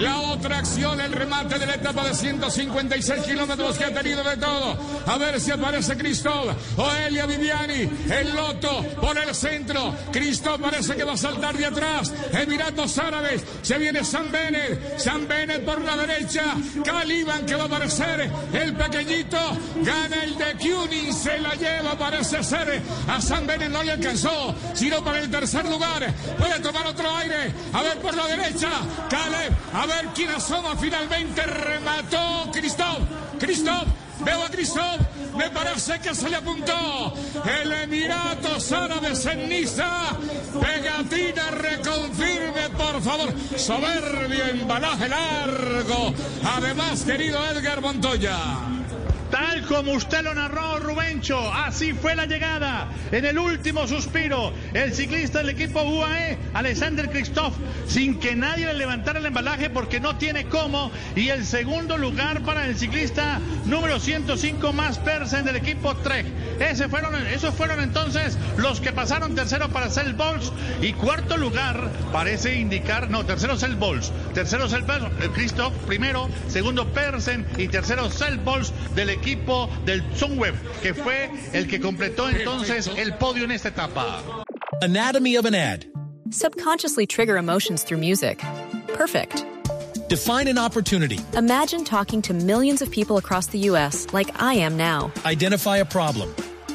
La otra acción, el remate de la etapa de 156 kilómetros que ha tenido de todo. A ver si aparece Cristóbal. Oelia Viviani, el Loto por el centro. Cristóbal parece que va a saltar de atrás. Emiratos Árabes. Se viene San Benet. San Benet por la derecha. Caliban que va a aparecer. El pequeñito. Gana el de Cunin. Se la lleva, parece ser. A San Benet no le alcanzó. Sino para el tercer lugar. Puede tomar otro aire. A ver por la derecha. Caleb. A ver quién asoma finalmente. Remató Cristóbal. Cristóbal. Veo a Cristóbal. Me parece que se le apuntó. El Emiratos Árabes en Niza. Pegatina reconfirme, por favor. Soberbio embalaje largo. Además, querido Edgar Montoya. Tal como usted lo narró, Rubencho, así fue la llegada. En el último suspiro, el ciclista del equipo UAE, Alexander Christoph, sin que nadie le levantara el embalaje porque no tiene cómo. Y el segundo lugar para el ciclista número 105 más Persen del equipo Trek. Ese fueron, esos fueron entonces los que pasaron tercero para Cell Bols. Y cuarto lugar parece indicar, no, tercero Cell Bols. Tercero Cell Christoph, primero, segundo Persen y tercero Cell Bols del equipo equipo del Sunweb, que fue el que completó entonces el podio en esta etapa. Anatomy of an ad. Subconsciously trigger emotions through music. Perfect. Define an opportunity. Imagine talking to millions of people across the U.S. like I am now. Identify a problem.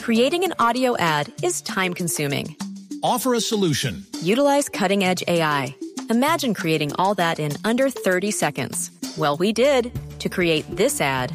Creating an audio ad is time consuming. Offer a solution. Utilize cutting edge AI. Imagine creating all that in under 30 seconds. Well, we did to create this ad.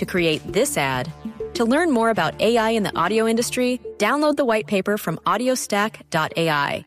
to create this ad. To learn more about AI in the audio industry, download the white paper from audiostack.ai.